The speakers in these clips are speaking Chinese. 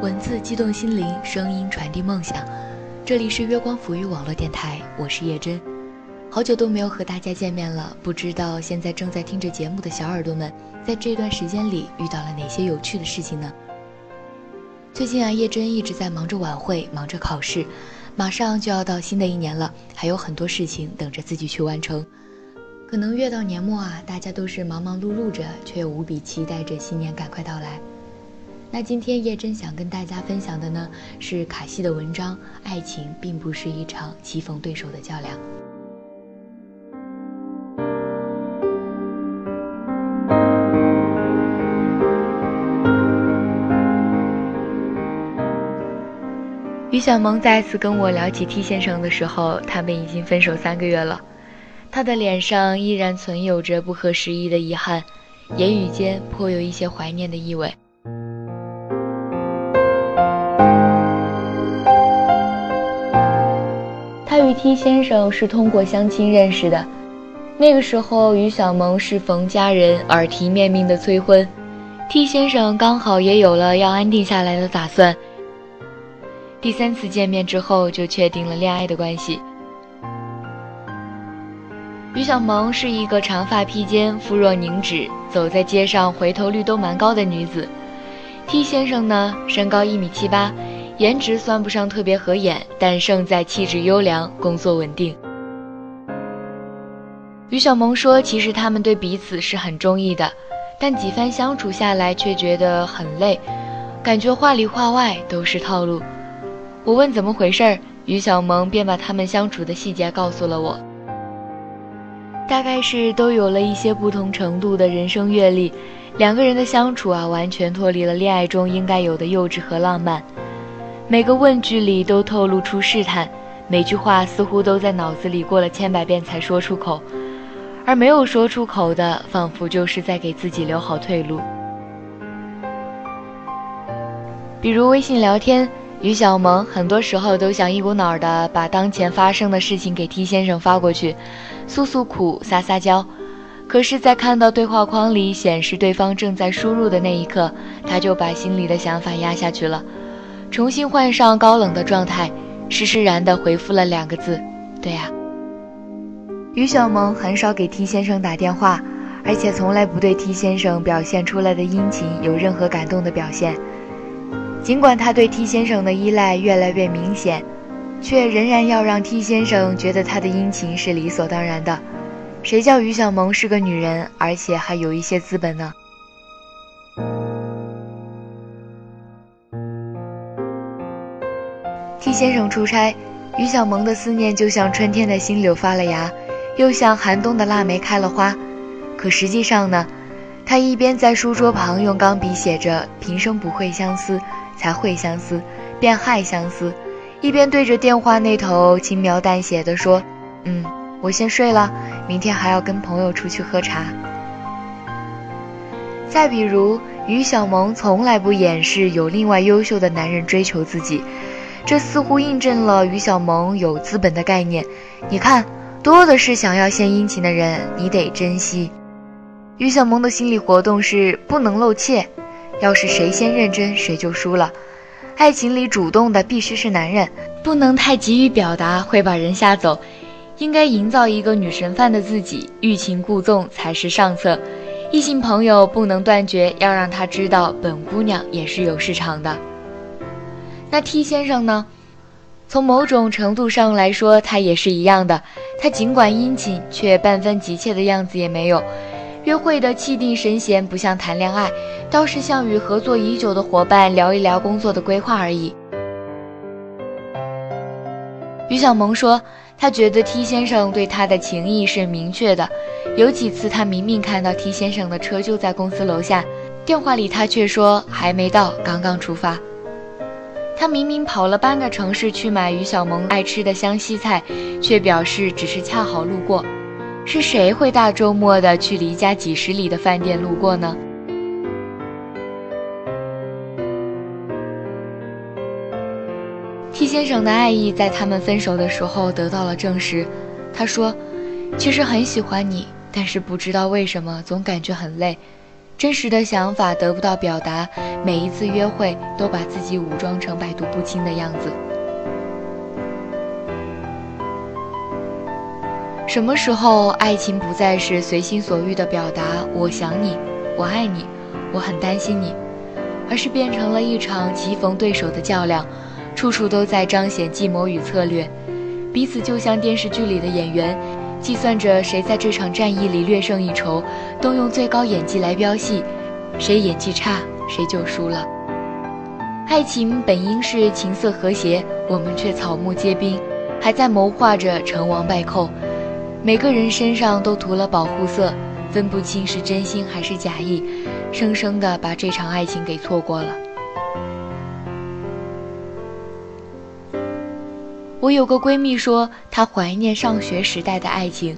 文字激动心灵，声音传递梦想。这里是月光抚育网络电台，我是叶真。好久都没有和大家见面了，不知道现在正在听着节目的小耳朵们，在这段时间里遇到了哪些有趣的事情呢？最近啊，叶真一直在忙着晚会，忙着考试，马上就要到新的一年了，还有很多事情等着自己去完成。可能越到年末啊，大家都是忙忙碌碌着，却又无比期待着新年赶快到来。那今天叶真想跟大家分享的呢，是卡西的文章《爱情并不是一场棋逢对手的较量》。于小萌再次跟我聊起 T 先生的时候，他们已经分手三个月了。他的脸上依然存有着不合时宜的遗憾，言语间颇有一些怀念的意味。与 T 先生是通过相亲认识的，那个时候于小萌是逢家人耳提面命的催婚，T 先生刚好也有了要安定下来的打算。第三次见面之后，就确定了恋爱的关系。于小萌是一个长发披肩、肤若凝脂，走在街上回头率都蛮高的女子。T 先生呢，身高一米七八，颜值算不上特别合眼，但胜在气质优良、工作稳定。于小萌说：“其实他们对彼此是很中意的，但几番相处下来却觉得很累，感觉话里话外都是套路。”我问怎么回事儿，于小萌便把他们相处的细节告诉了我。大概是都有了一些不同程度的人生阅历，两个人的相处啊，完全脱离了恋爱中应该有的幼稚和浪漫。每个问句里都透露出试探，每句话似乎都在脑子里过了千百遍才说出口，而没有说出口的，仿佛就是在给自己留好退路。比如微信聊天，于小萌很多时候都想一股脑的把当前发生的事情给 T 先生发过去。诉诉苦，撒撒娇，可是，在看到对话框里显示对方正在输入的那一刻，他就把心里的想法压下去了，重新换上高冷的状态，释释然地回复了两个字：“对呀。”于小萌很少给 T 先生打电话，而且从来不对 T 先生表现出来的殷勤有任何感动的表现。尽管他对 T 先生的依赖越来越明显。却仍然要让 T 先生觉得他的殷勤是理所当然的。谁叫于小萌是个女人，而且还有一些资本呢先生出差，于小萌的思念就像春天的新柳发了芽，又像寒冬的腊梅开了花。可实际上呢，他一边在书桌旁用钢笔写着“平生不会相思，才会相思，便害相思”。一边对着电话那头轻描淡写的说：“嗯，我先睡了，明天还要跟朋友出去喝茶。”再比如，于小萌从来不掩饰有另外优秀的男人追求自己，这似乎印证了于小萌有资本的概念。你看，多的是想要献殷勤的人，你得珍惜。于小萌的心理活动是不能露怯，要是谁先认真，谁就输了。爱情里主动的必须是男人，不能太急于表达，会把人吓走。应该营造一个女神范的自己，欲擒故纵才是上策。异性朋友不能断绝，要让他知道本姑娘也是有市场的。那 T 先生呢？从某种程度上来说，他也是一样的。他尽管殷勤，却半分急切的样子也没有。约会的气定神闲，不像谈恋爱，倒是像与合作已久的伙伴聊一聊工作的规划而已。于小萌说，她觉得 T 先生对她的情谊是明确的。有几次，她明明看到 T 先生的车就在公司楼下，电话里他却说还没到，刚刚出发。他明明跑了半个城市去买于小萌爱吃的湘西菜，却表示只是恰好路过。是谁会大周末的去离家几十里的饭店路过呢？T 先生的爱意在他们分手的时候得到了证实。他说：“其实很喜欢你，但是不知道为什么总感觉很累。真实的想法得不到表达，每一次约会都把自己武装成百毒不侵的样子。什么时候爱情不再是随心所欲的表达“我想你，我爱你，我很担心你”，而是变成了一场棋逢对手的较量，处处都在彰显计谋与策略，彼此就像电视剧里的演员，计算着谁在这场战役里略胜一筹，动用最高演技来飙戏，谁演技差谁就输了。爱情本应是琴瑟和谐，我们却草木皆兵，还在谋划着成王败寇。每个人身上都涂了保护色，分不清是真心还是假意，生生的把这场爱情给错过了。我有个闺蜜说，她怀念上学时代的爱情。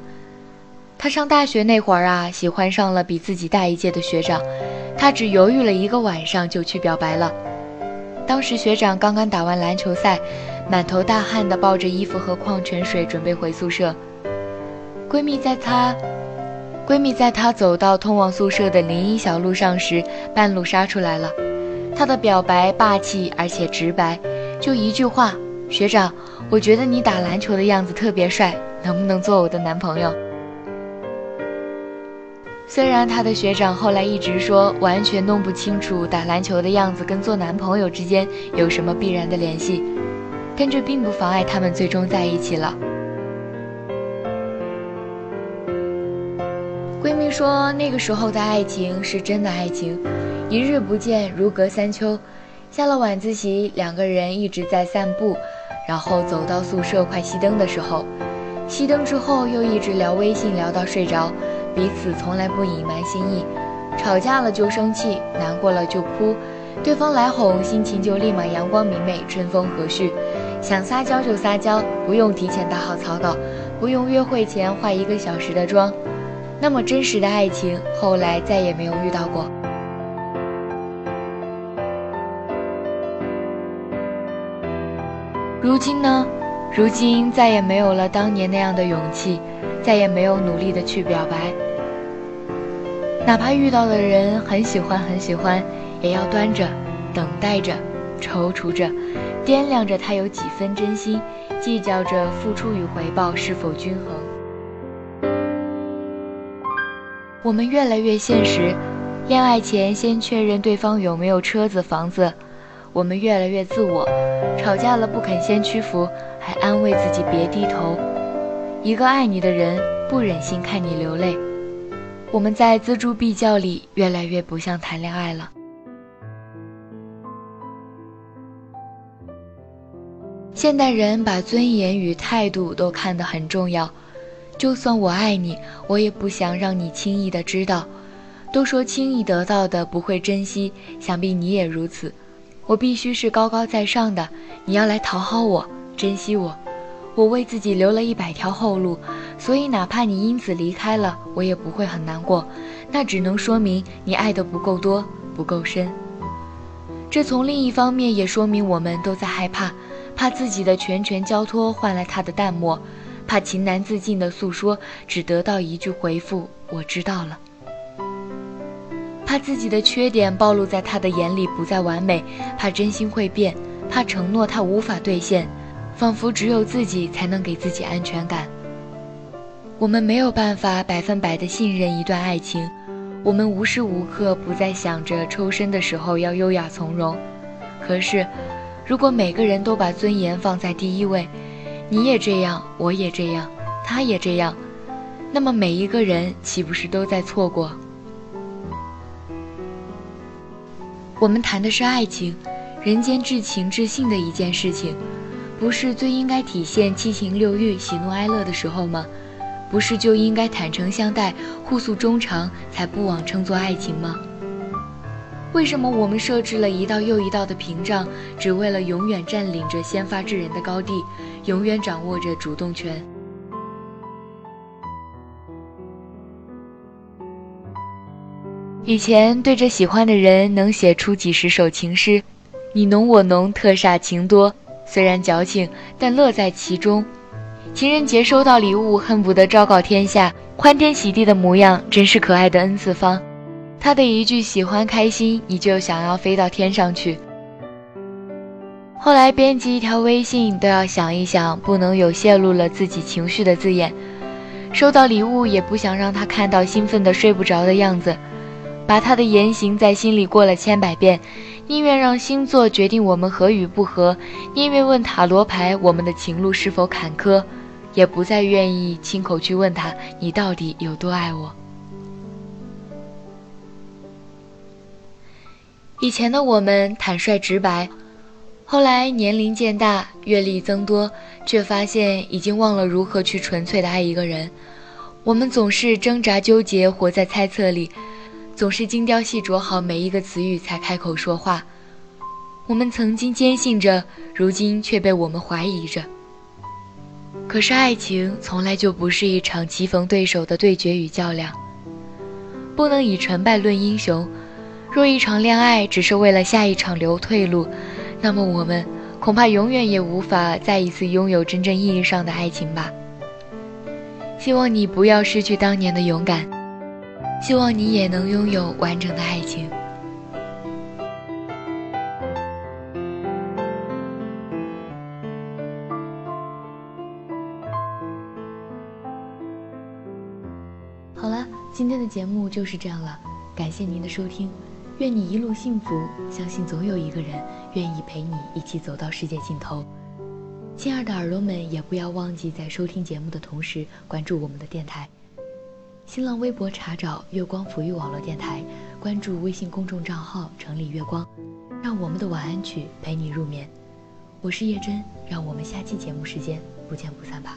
她上大学那会儿啊，喜欢上了比自己大一届的学长，她只犹豫了一个晚上就去表白了。当时学长刚刚打完篮球赛，满头大汗的抱着衣服和矿泉水准备回宿舍。闺蜜在她，闺蜜在她走到通往宿舍的林荫小路上时，半路杀出来了。她的表白霸气而且直白，就一句话：“学长，我觉得你打篮球的样子特别帅，能不能做我的男朋友？”虽然他的学长后来一直说完全弄不清楚打篮球的样子跟做男朋友之间有什么必然的联系，但这并不妨碍他们最终在一起了。闺蜜说，那个时候的爱情是真的爱情，一日不见如隔三秋。下了晚自习，两个人一直在散步，然后走到宿舍快熄灯的时候，熄灯之后又一直聊微信聊到睡着，彼此从来不隐瞒心意，吵架了就生气，难过了就哭，对方来哄，心情就立马阳光明媚，春风和煦，想撒娇就撒娇，不用提前打好草稿，不用约会前化一个小时的妆。那么真实的爱情，后来再也没有遇到过。如今呢？如今再也没有了当年那样的勇气，再也没有努力的去表白。哪怕遇到的人很喜欢很喜欢，也要端着，等待着，踌躇着，掂量着他有几分真心，计较着付出与回报是否均衡。我们越来越现实，恋爱前先确认对方有没有车子房子。我们越来越自我，吵架了不肯先屈服，还安慰自己别低头。一个爱你的人不忍心看你流泪。我们在锱铢必较里越来越不像谈恋爱了。现代人把尊严与态度都看得很重要。就算我爱你，我也不想让你轻易的知道。都说轻易得到的不会珍惜，想必你也如此。我必须是高高在上的，你要来讨好我，珍惜我。我为自己留了一百条后路，所以哪怕你因此离开了，我也不会很难过。那只能说明你爱的不够多，不够深。这从另一方面也说明我们都在害怕，怕自己的全权交托换来他的淡漠。怕情难自禁的诉说，只得到一句回复：“我知道了。”怕自己的缺点暴露在他的眼里不再完美，怕真心会变，怕承诺他无法兑现，仿佛只有自己才能给自己安全感。我们没有办法百分百的信任一段爱情，我们无时无刻不在想着抽身的时候要优雅从容。可是，如果每个人都把尊严放在第一位，你也这样，我也这样，他也这样，那么每一个人岂不是都在错过？我们谈的是爱情，人间至情至性的一件事情，不是最应该体现七情六欲、喜怒哀乐的时候吗？不是就应该坦诚相待、互诉衷肠，才不枉称作爱情吗？为什么我们设置了一道又一道的屏障，只为了永远占领着先发制人的高地，永远掌握着主动权？以前对着喜欢的人能写出几十首情诗，你侬我侬，特煞情多。虽然矫情，但乐在其中。情人节收到礼物，恨不得昭告天下，欢天喜地的模样，真是可爱的 n 次方。他的一句喜欢开心，你就想要飞到天上去。后来编辑一条微信都要想一想，不能有泄露了自己情绪的字眼。收到礼物也不想让他看到兴奋的睡不着的样子，把他的言行在心里过了千百遍，宁愿让星座决定我们合与不合，宁愿问塔罗牌我们的情路是否坎坷，也不再愿意亲口去问他你到底有多爱我。以前的我们坦率直白。后来年龄渐大，阅历增多，却发现已经忘了如何去纯粹的爱一个人。我们总是挣扎纠结，活在猜测里，总是精雕细琢好每一个词语才开口说话。我们曾经坚信着，如今却被我们怀疑着。可是爱情从来就不是一场棋逢对手的对决与较量，不能以成败论英雄。若一场恋爱只是为了下一场留退路，那么我们恐怕永远也无法再一次拥有真正意义上的爱情吧。希望你不要失去当年的勇敢，希望你也能拥有完整的爱情。好了，今天的节目就是这样了，感谢您的收听。愿你一路幸福，相信总有一个人愿意陪你一起走到世界尽头。亲爱的耳朵们，也不要忘记在收听节目的同时关注我们的电台。新浪微博查找“月光抚育网络电台”，关注微信公众账号“城里月光”，让我们的晚安曲陪你入眠。我是叶真，让我们下期节目时间不见不散吧。